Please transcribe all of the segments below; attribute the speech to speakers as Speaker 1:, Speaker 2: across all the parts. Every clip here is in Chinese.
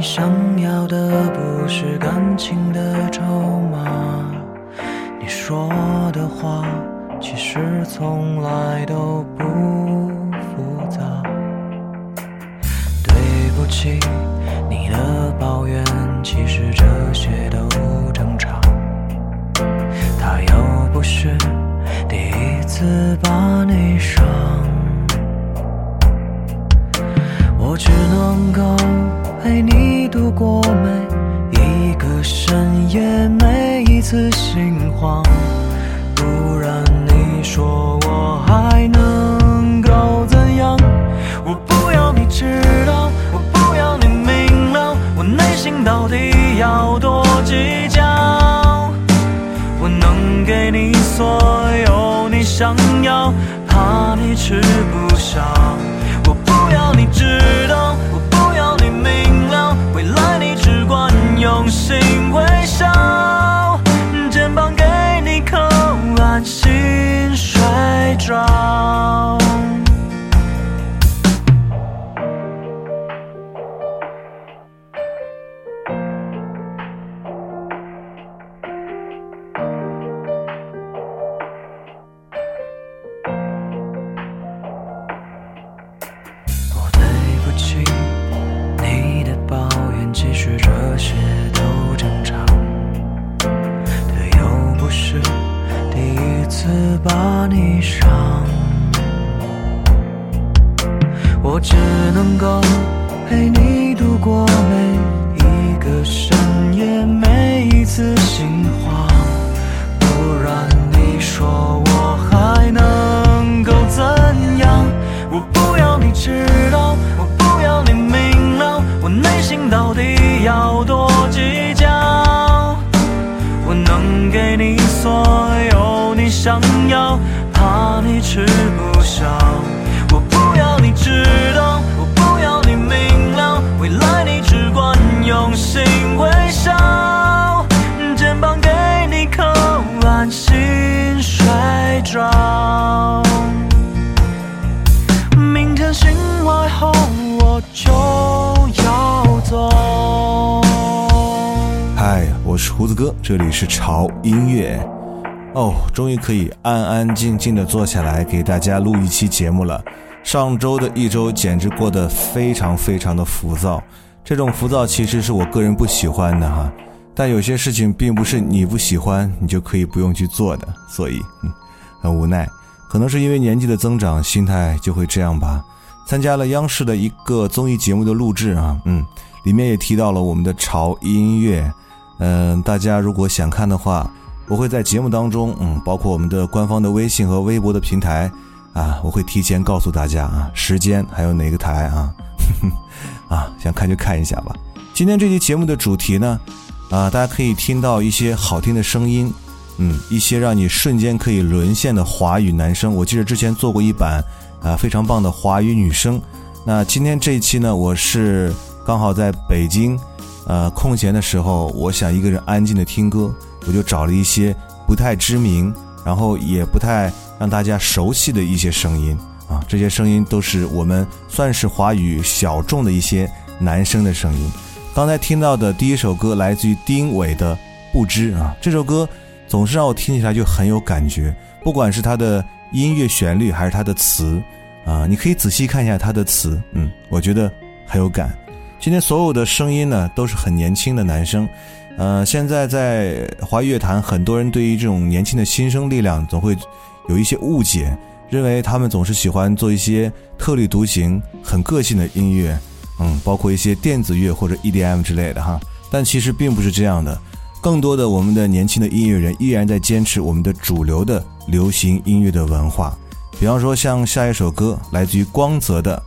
Speaker 1: 你想要的不是感情的筹码。你说的话，其实从来都不复杂。对不起，你的抱怨，其实这些都正常。他又不是第一次把你伤，次心慌。不然你说我还能够怎样？我不要你知道，我不要你明了，我内心到底要多计较。我能给你所有你想要，怕你吃不这
Speaker 2: 里是潮音乐。哦，终于可以安安静静的坐下来给大家录一期节目了。上周的一周简直过得非常非常的浮躁，这种浮躁其实是我个人不喜欢的哈。但有些事情并不是你不喜欢，你就可以不用去做的，所以嗯，很无奈。可能是因为年纪的增长，心态就会这样吧。参加了央视的一个综艺节目的录制啊，嗯，里面也提到了我们的潮音乐。嗯，大家如果想看的话，我会在节目当中，嗯，包括我们的官方的微信和微博的平台啊，我会提前告诉大家啊，时间还有哪个台啊，啊，想看就看一下吧。今天这期节目的主题呢，啊，大家可以听到一些好听的声音，嗯，一些让你瞬间可以沦陷的华语男声。我记得之前做过一版啊非常棒的华语女声。那今天这一期呢，我是刚好在北京。呃，空闲的时候，我想一个人安静的听歌，我就找了一些不太知名，然后也不太让大家熟悉的一些声音啊，这些声音都是我们算是华语小众的一些男生的声音。刚才听到的第一首歌来自于丁伟的《不知》啊，这首歌总是让我听起来就很有感觉，不管是它的音乐旋律还是它的词啊，你可以仔细看一下它的词，嗯，我觉得很有感。今天所有的声音呢都是很年轻的男生，呃，现在在华语乐坛，很多人对于这种年轻的新生力量总会有一些误解，认为他们总是喜欢做一些特立独行、很个性的音乐。嗯，包括一些电子乐或者 EDM 之类的哈，但其实并不是这样的，更多的我们的年轻的音乐人依然在坚持我们的主流的流行音乐的文化，比方说像下一首歌来自于光泽的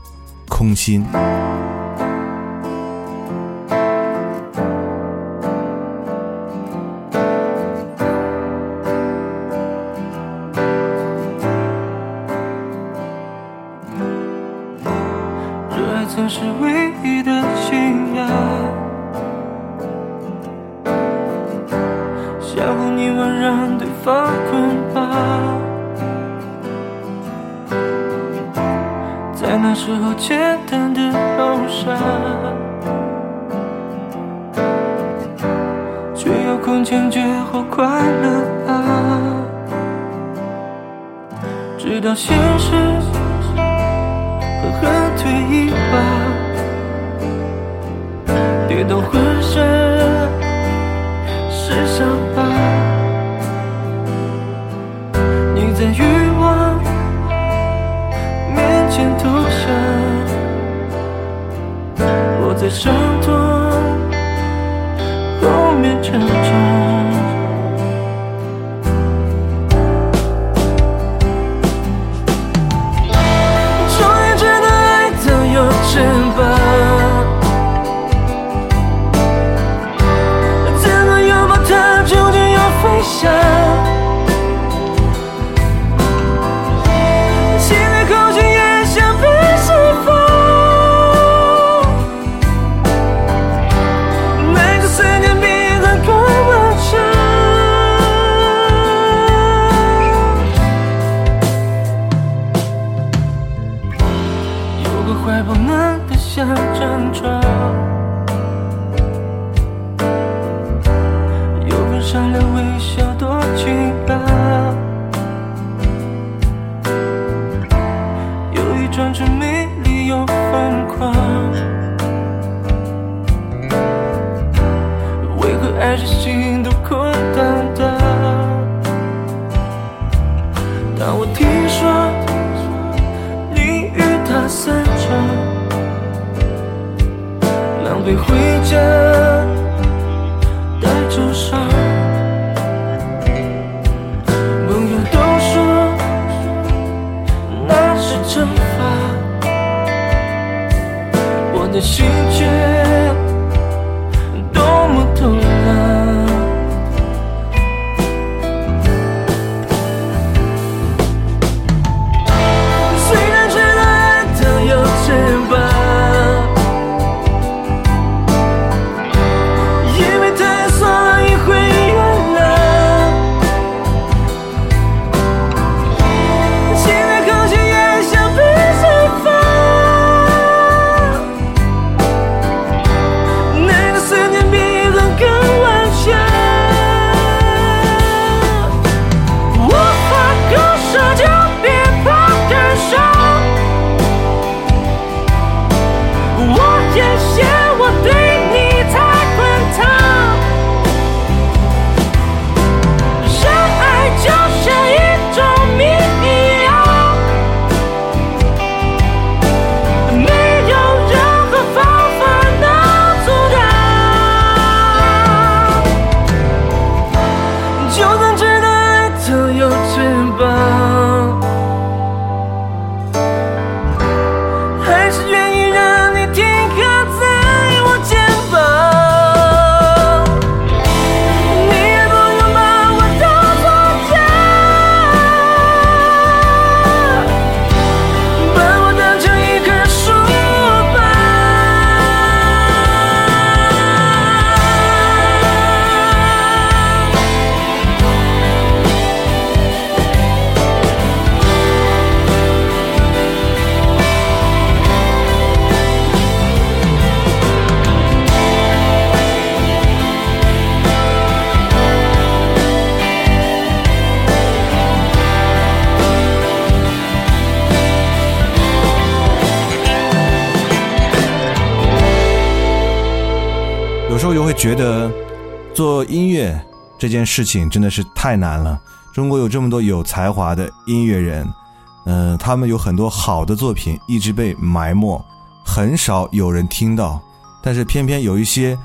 Speaker 2: 《空心》。
Speaker 3: 回忆吧跌到浑身是伤疤。你在欲望面前投降我在伤痛后面成长还是心都空荡荡。当我听说你与他散场，狼狈回家，
Speaker 2: 带着伤。朋友都说那是惩罚，我的心。这件事情真的是太难了。中国有这么多有才华的音乐人，嗯，他们有很多好的作品一直被埋没，很少有人听到。但是偏偏有一些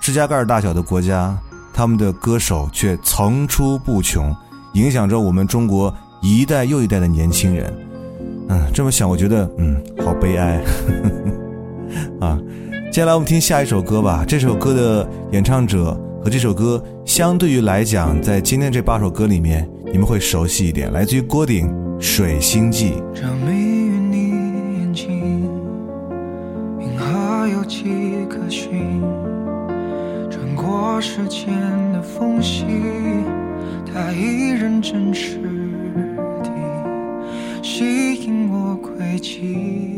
Speaker 2: 指甲盖大小的国家，他们的歌手却层出不穷，影响着我们中国一代又一代的年轻人。嗯，这么想，我觉得嗯，好悲哀 啊。接下来我们听下一首歌吧。这首歌的演唱者和这首歌相对于来讲，在今天这八首歌里面，你们会熟悉一点，来自于郭顶《水星记》。
Speaker 4: 这谜语你眼睛，银河有迹可循，穿过时间的缝隙，它依然真实地吸引我轨迹。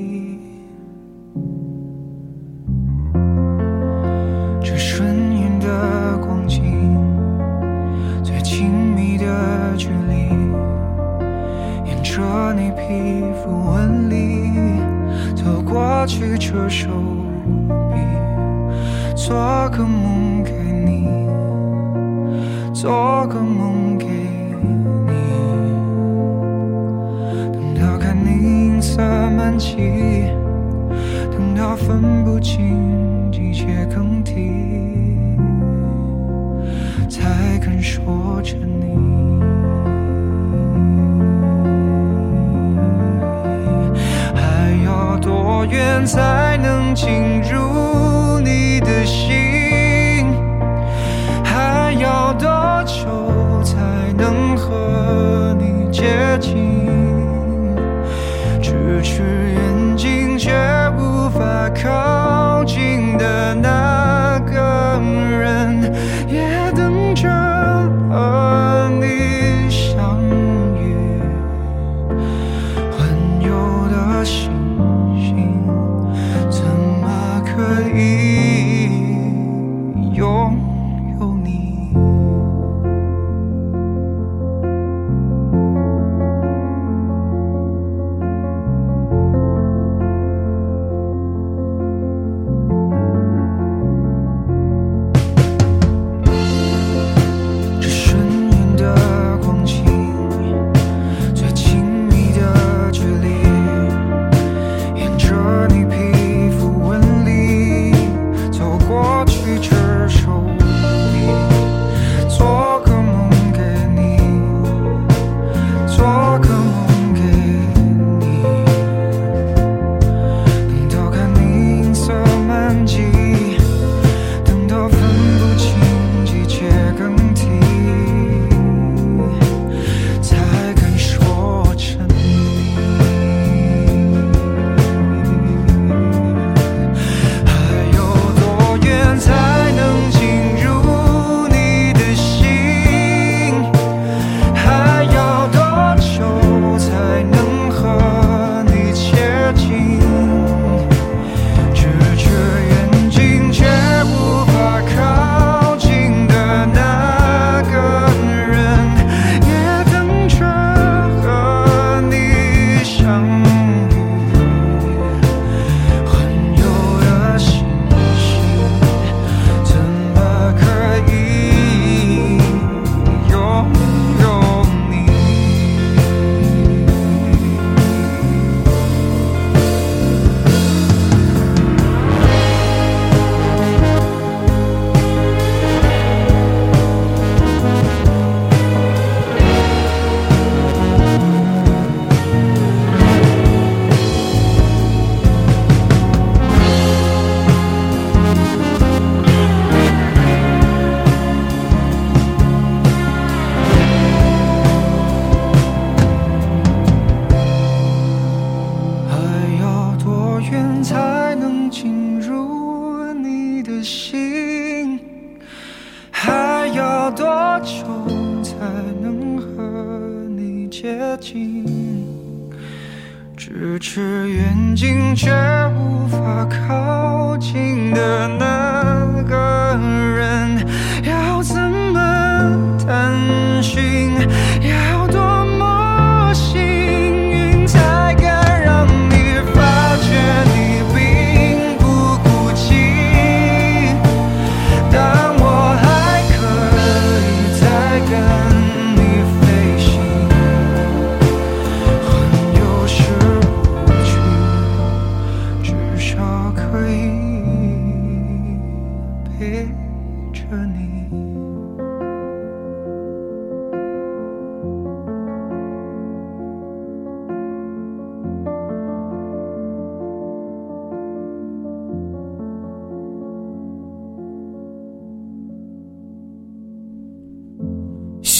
Speaker 4: 距离，沿着你皮肤纹理走过去，这手臂，做个梦给你，做个梦给你。等到看你银色满际，等到分不清季节更替，才肯说着你。才能进入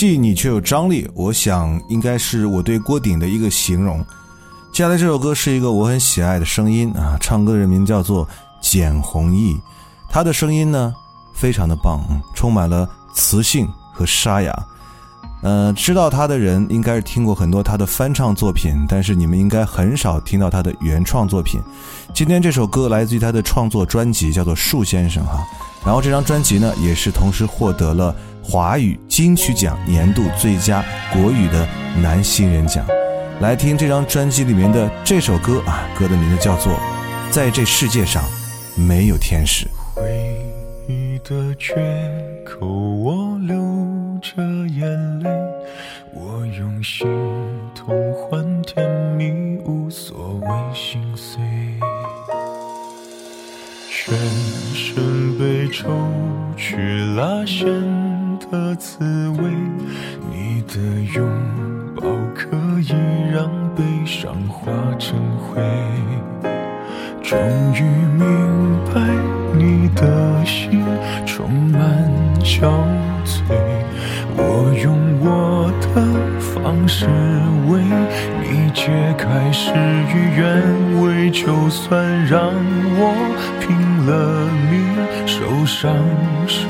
Speaker 2: 细腻却有张力，我想应该是我对郭顶的一个形容。接下来这首歌是一个我很喜爱的声音啊，唱歌人名叫做简弘毅，他的声音呢非常的棒，充满了磁性和沙哑。呃，知道他的人应该是听过很多他的翻唱作品，但是你们应该很少听到他的原创作品。今天这首歌来自于他的创作专辑，叫做《树先生》哈。然后这张专辑呢，也是同时获得了华语金曲奖年度最佳国语的男新人奖。来听这张专辑里面的这首歌啊，歌的名字叫做《在这世界上没有天使》。
Speaker 5: 回忆的缺口，我流着眼泪，我用心痛换甜蜜，无所谓心碎。全身被抽去拉线的滋味，你的拥。抱可以让悲伤化成灰，终于明白你的心充满憔悴。我用我的方式为你解开事与愿违，就算让我拼了命受伤受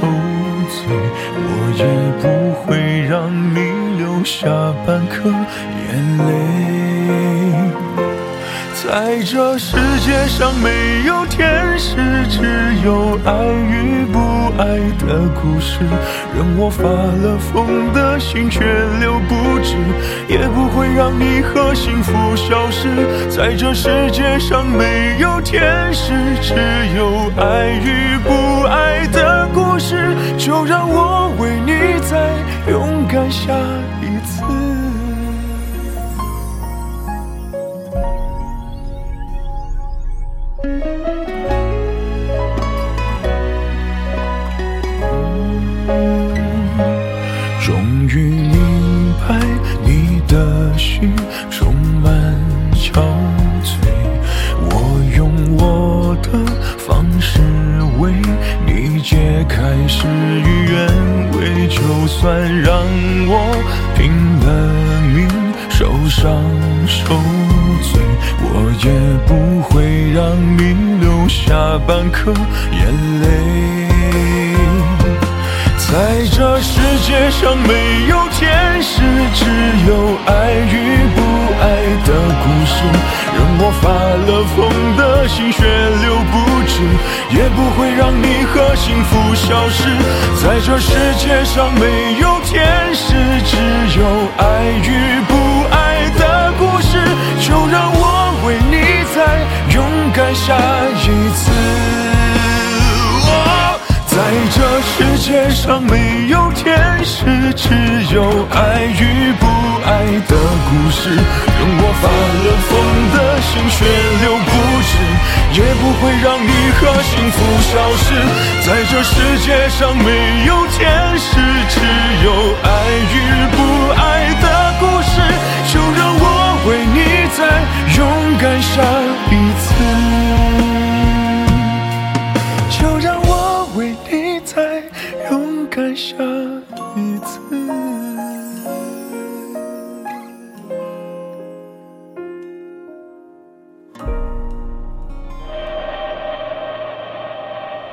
Speaker 5: 罪，我也不会让你。留下半颗眼泪，在这世界上没有天使，只有爱与不爱的故事。任我发了疯的心却留不止，也不会让你和幸福消失。在这世界上没有天使，只有爱与不爱的事。就让我为你再勇敢下。事与愿违就算让我拼了命受伤受罪。我也不会让你留下半颗眼泪。在这世界上没有天使只有爱与不爱的故事任我发了疯的心血流不止，也不会让你和幸福消失。在这世界上没有天使，只有爱与界上没有天使，只有爱与不爱的故事。任我发了疯的心血流不止，也不会让你和幸福消失。在这世界上没有天使，只有爱与不爱的故事。就让我为你再勇敢下一次。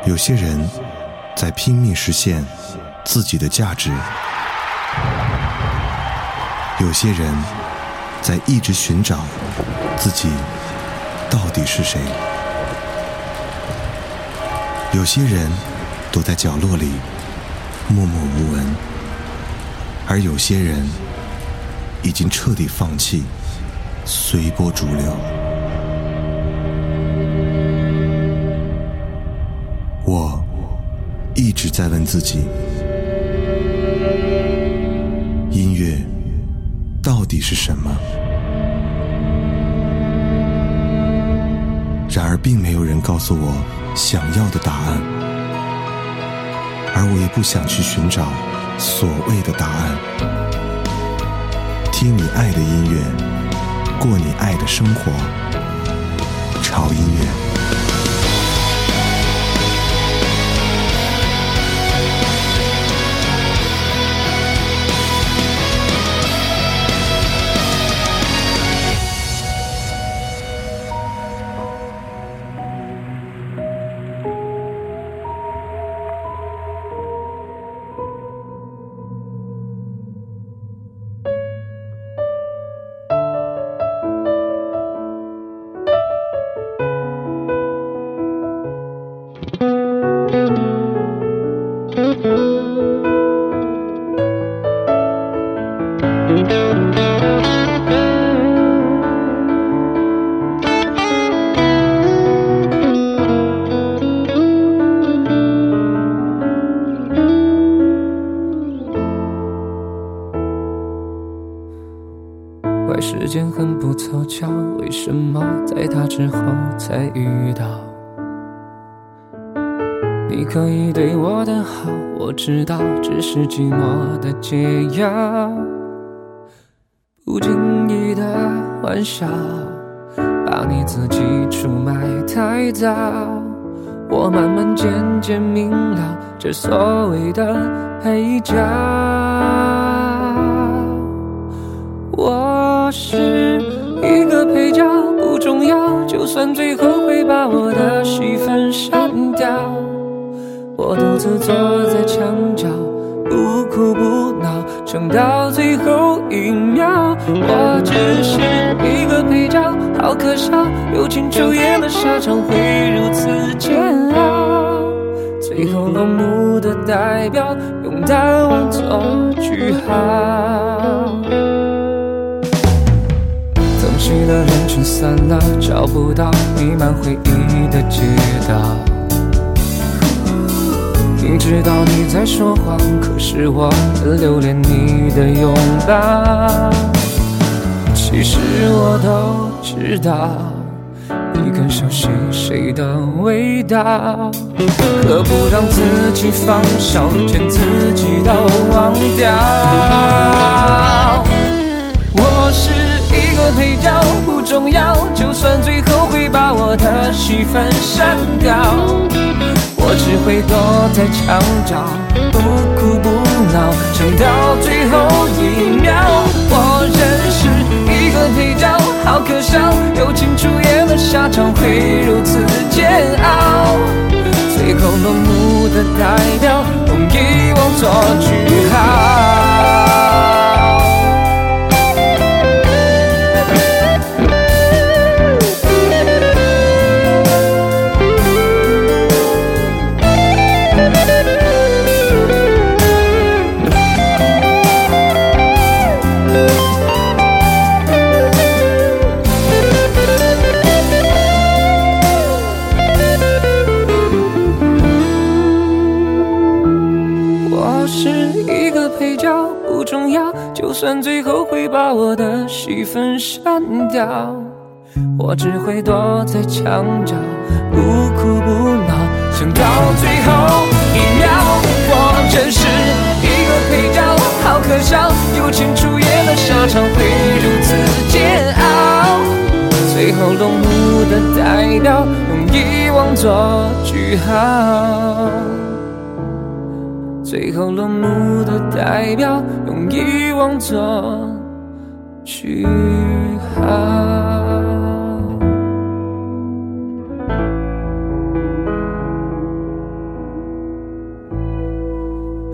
Speaker 2: 有些人在拼命实现自己的价值，有些人在一直寻找自己到底是谁，有些人躲在角落里。默默无闻，而有些人已经彻底放弃，随波逐流。一直在问自己：音乐到底是什么？然而，并没有人告诉我想要的答案。而我也不想去寻找所谓的答案。听你爱的音乐，过你爱的生活。
Speaker 6: 是寂寞的解药。不经意的玩笑，把你自己出卖太早。我慢慢渐渐明了，这所谓的配角。我是一个配角，不重要，就算最后会把我的戏份删掉。我独自坐在墙角，撑到最后一秒。我只是一个配角，好可笑，友情出演的下场会如此煎熬。最后落幕的代表，用淡忘做句号。曾经的人群散了，找不到弥漫回忆的街道。明知道你在说谎，可是我很留恋你的拥抱。其实我都知道，你更熟悉谁的味道。何不让自己放手，连自己都忘掉？我是一个配角，不重要，就算最后会把我的戏份删掉。我只会躲在墙角，不哭不闹，撑到最后一秒。我认识一个配角，好可笑，友情出演的下场会如此煎熬。最后落幕的代表，用遗忘做句号。只会躲在墙角，不哭不闹，撑到最后一秒。我真是一个配角，好可笑，友情出演的下场会如此煎熬。最后落幕的代表，用遗忘做句号。最后落幕的代表，用遗忘做句号。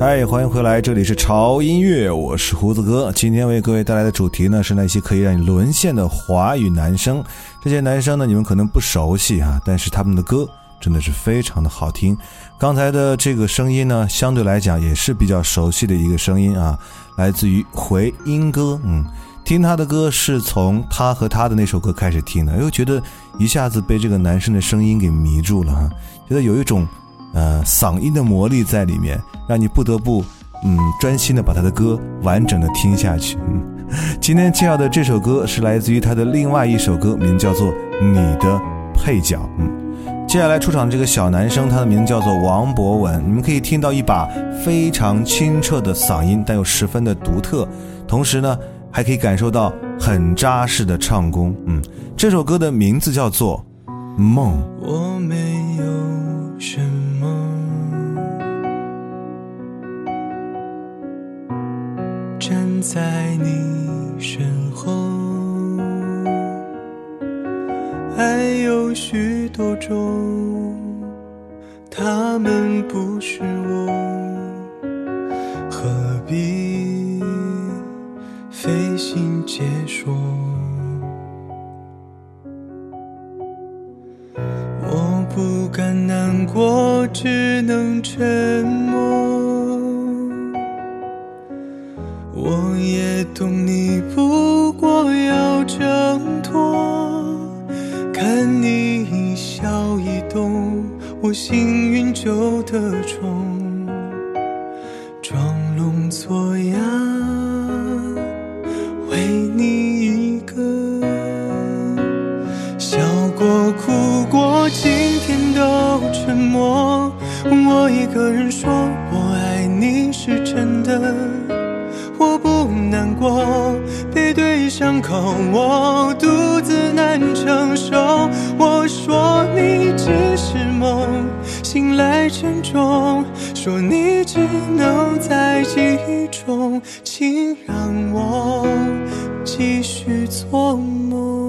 Speaker 2: 嗨，欢迎回来，这里是潮音乐，我是胡子哥。今天为各位带来的主题呢，是那些可以让你沦陷的华语男声。这些男生呢，你们可能不熟悉啊，但是他们的歌真的是非常的好听。刚才的这个声音呢，相对来讲也是比较熟悉的一个声音啊，来自于回音哥。嗯，听他的歌是从他和他的那首歌开始听的，又觉得一下子被这个男生的声音给迷住了哈，觉得有一种。呃，嗓音的魔力在里面，让你不得不嗯专心的把他的歌完整的听下去。嗯，今天介绍的这首歌是来自于他的另外一首歌，名叫做《你的配角》。嗯，接下来出场这个小男生，他的名叫做王博文。你们可以听到一把非常清澈的嗓音，但又十分的独特，同时呢，还可以感受到很扎实的唱功。嗯，这首歌的名字叫做《梦》。
Speaker 6: 我没有什么站在你身后，还有许多种，他们不是我，何必费心解说？不敢难过，只能沉默。我也懂你，不过要挣脱。看你一笑一动，我幸运就得宠，
Speaker 7: 个人说我爱你是真的，我不难过，背对伤口我独自难承受。我说你只是梦，醒来沉重，说你只能在记忆中，请让我继续做梦。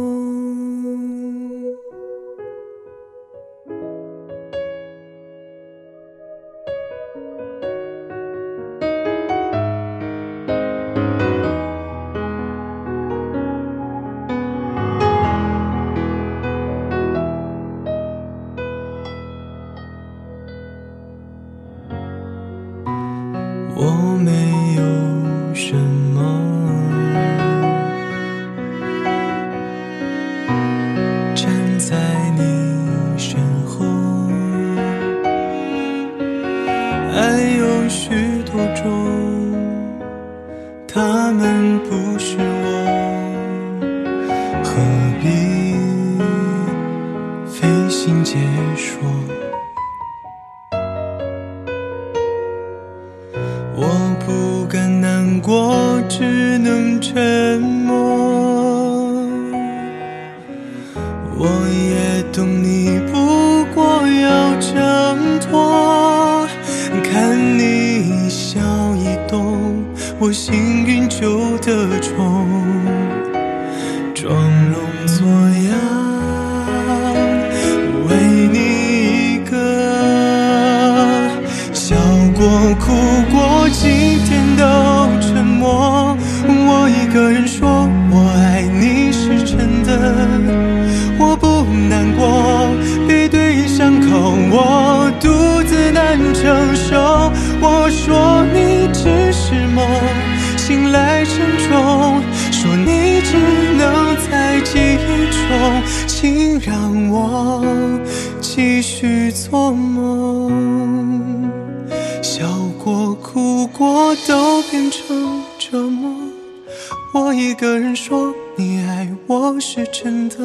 Speaker 7: 请让我继续做梦。笑过、哭过，都变成折磨。我一个人说你爱我是真的，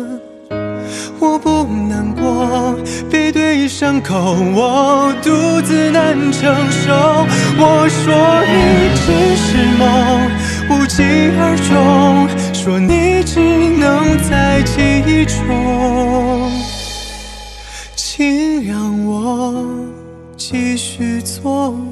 Speaker 7: 我不难过，背对伤口我独自难承受。我说你只是梦，无疾而终，说你只能在记忆中，请让我。继续做梦。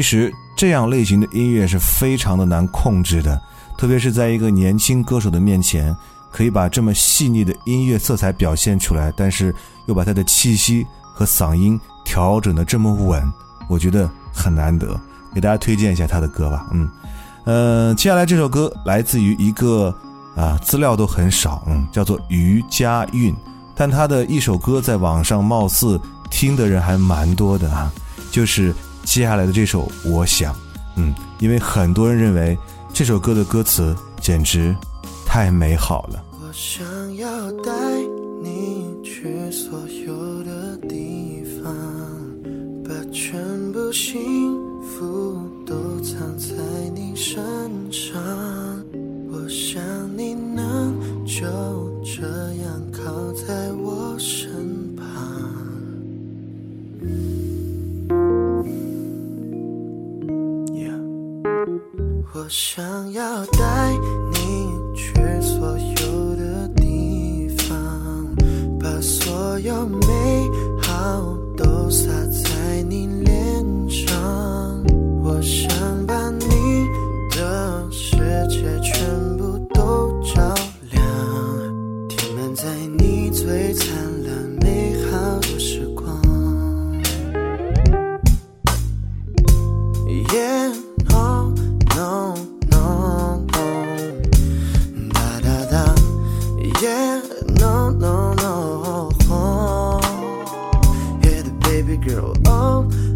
Speaker 2: 其实这样类型的音乐是非常的难控制的，特别是在一个年轻歌手的面前，可以把这么细腻的音乐色彩表现出来，但是又把他的气息和嗓音调整的这么稳，我觉得很难得。给大家推荐一下他的歌吧，嗯，呃，接下来这首歌来自于一个啊资料都很少，嗯，叫做余佳韵，但他的一首歌在网上貌似听的人还蛮多的啊，就是接下来的这首《我想》，嗯，因为很多人认为这首歌的歌词简直太美好了。
Speaker 7: 我想要带你去所有的地方，把全部幸福都藏在你身上。我想你能就这我想要带你去所有的地方，把所有美好都洒在你脸上。我想把你的世界全 girl oh.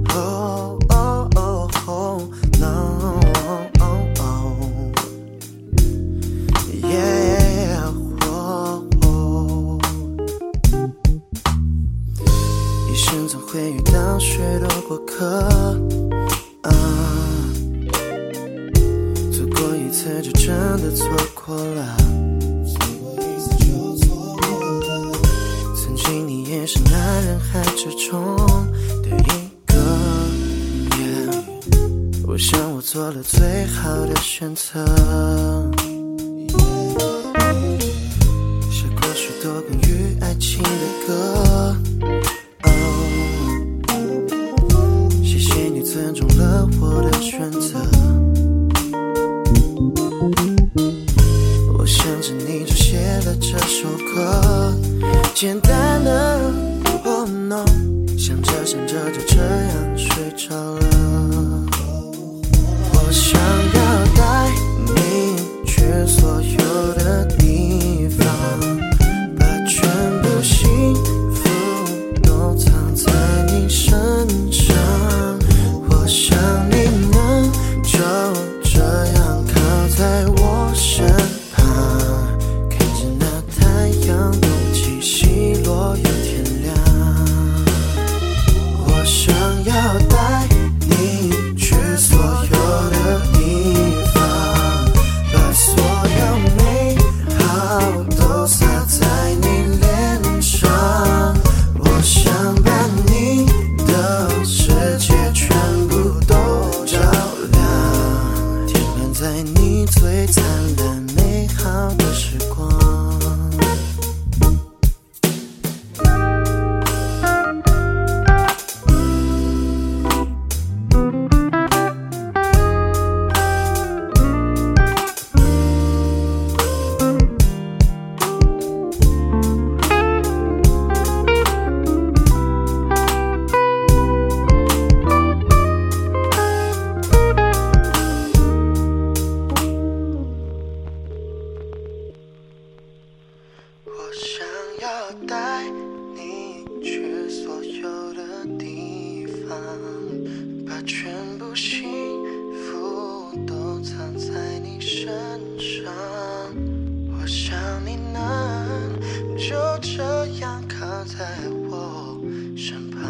Speaker 8: 我想你能就这样靠在我身旁，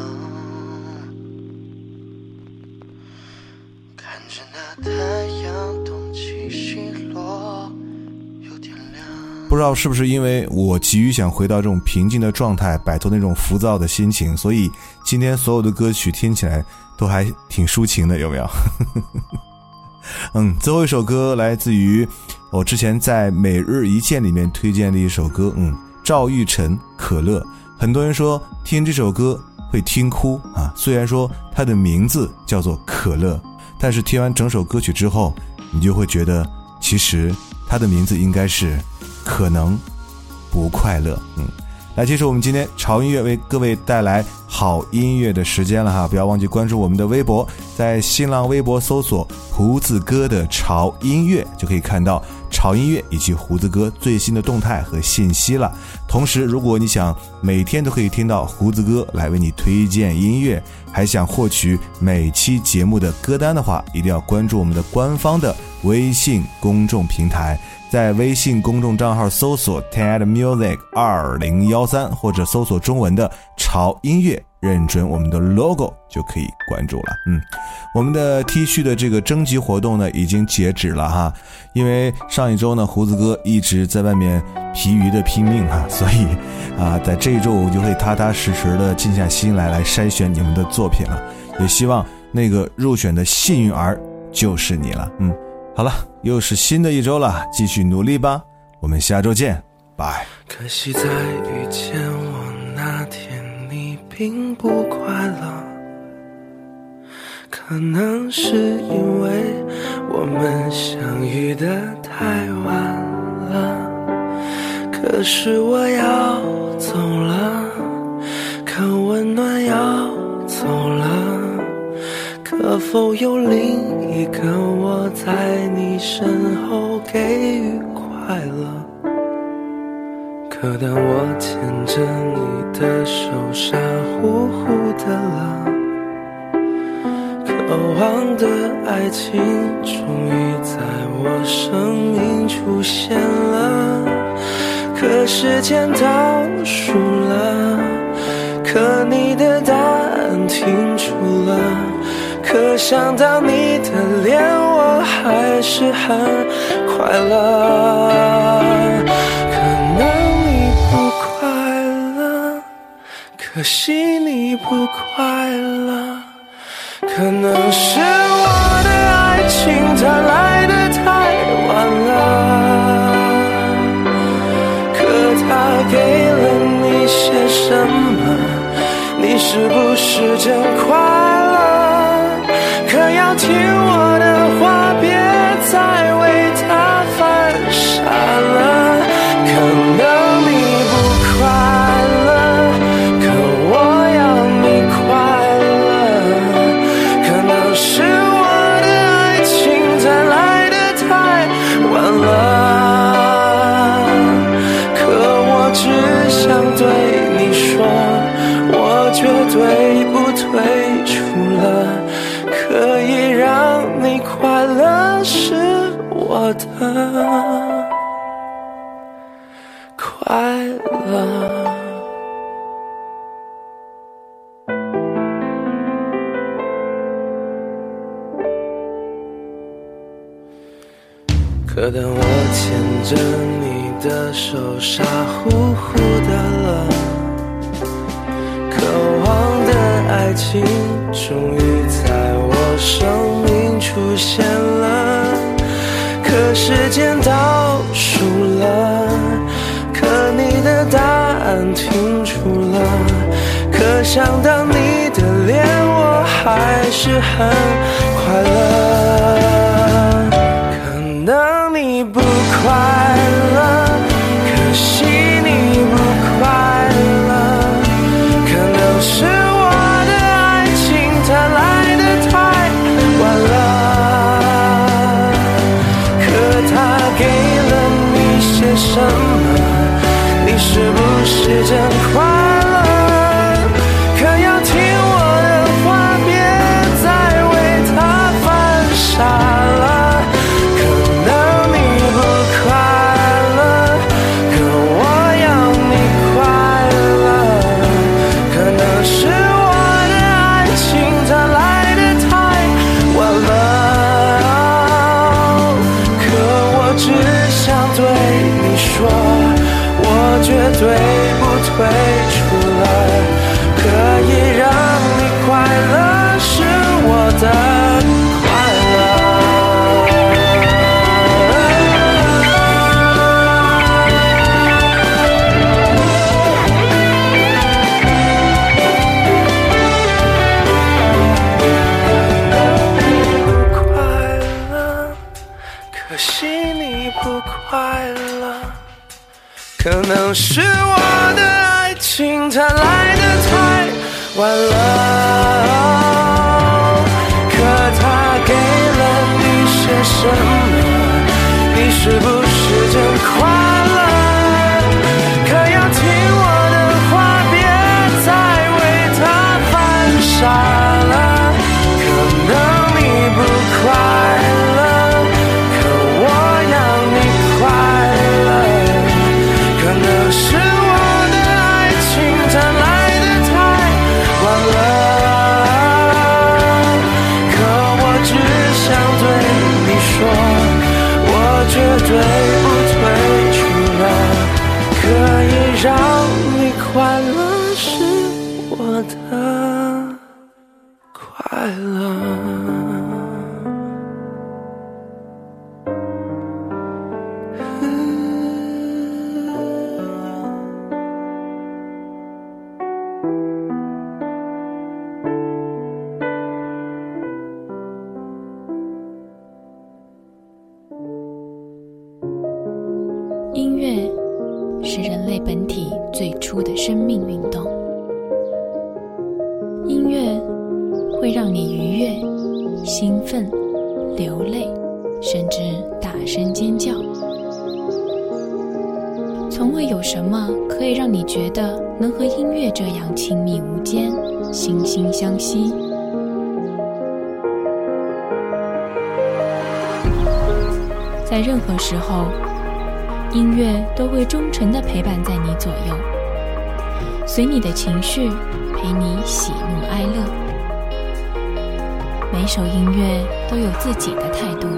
Speaker 8: 看着那太阳东起西落，又天亮。
Speaker 2: 不知道是不是因为我急于想回到这种平静的状态，摆脱那种浮躁的心情，所以今天所有的歌曲听起来都还挺抒情的，有没有？嗯，最后一首歌来自于我之前在每日一见里面推荐的一首歌，嗯，赵玉晨《可乐》。很多人说听这首歌会听哭啊，虽然说它的名字叫做可乐，但是听完整首歌曲之后，你就会觉得其实它的名字应该是可能不快乐。嗯，来，这是我们今天潮音乐为各位带来好音乐的时间了哈，不要忘记关注我们的微博，在新浪微博搜索“胡子哥的潮音乐”，就可以看到潮音乐以及胡子哥最新的动态和信息了。同时，如果你想每天都可以听到胡子哥来为你推荐音乐，还想获取每期节目的歌单的话，一定要关注我们的官方的微信公众平台。在微信公众账号搜索 TED Music 二零幺三，或者搜索中文的潮音乐，认准我们的 logo 就可以关注了。嗯，我们的 T 恤的这个征集活动呢已经截止了哈，因为上一周呢胡子哥一直在外面疲于的拼命哈，所以啊，在这一周我就会踏踏实实的静下心来来筛选你们的作品了，也希望那个入选的幸运儿就是你了。嗯。好了，又是新的一周了，继续努力吧。我们下周见，拜。
Speaker 8: 可惜在遇见我那天，你并不快乐。可能是因为我们相遇的太晚了。可是我要走了，可温暖要走了。可否有另一个我在你身后给予快乐？可当我牵着你的手，傻乎乎的了，渴望的爱情终于在我生命出现了。可时间倒数了，可你的答案停住了。可想到你的脸，我还是很快乐。可能你不快乐，可惜你不快乐。可能是我的爱情它来的太晚了，可它给了你些什么？你是不是真快乐？听我可当我牵着你的手傻乎乎的了，渴望的爱情终于在我生命出现了。可时间倒数了，可你的答案停住了，可想到你的脸，我还是很快乐。不只想对你说，我绝对不退出了。可以让你快乐是我的可能是我的爱情它来的太晚了，可它给了你些什么？你是不让你快乐是我的快乐。
Speaker 9: 左右，随你的情绪，陪你喜怒哀乐。每首音乐都有自己的态度，